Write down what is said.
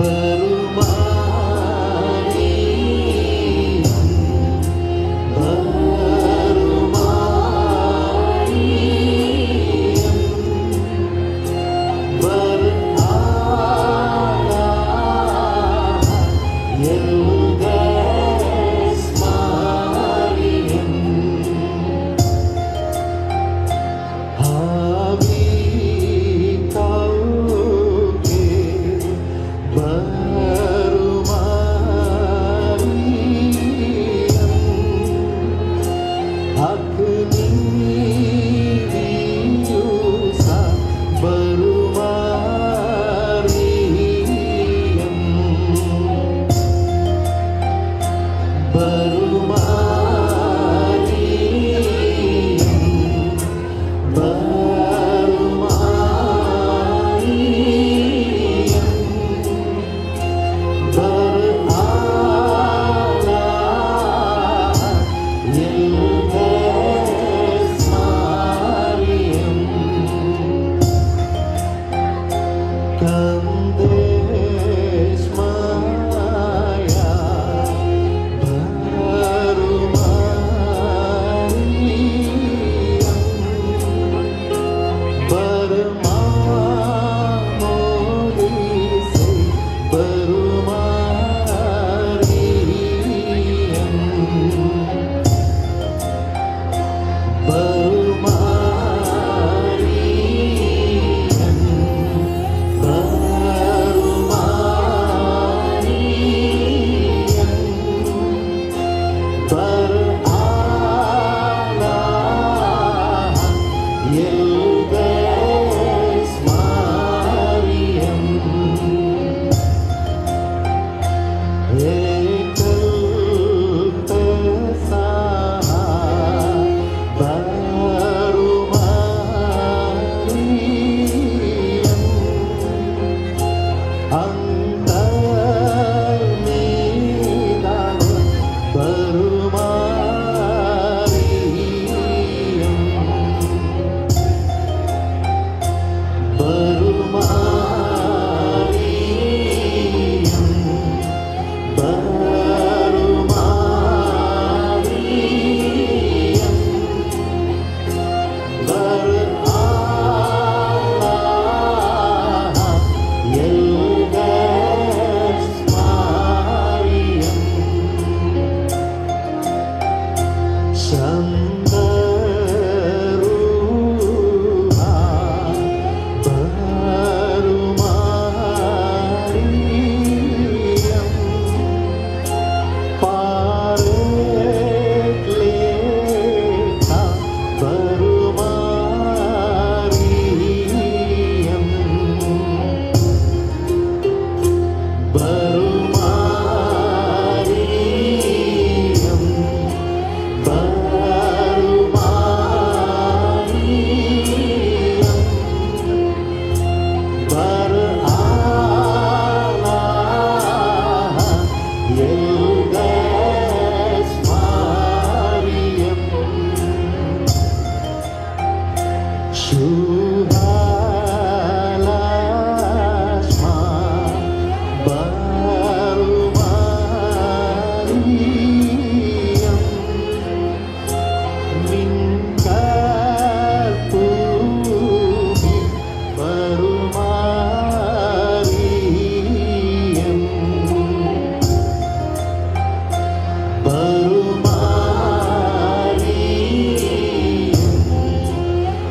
but but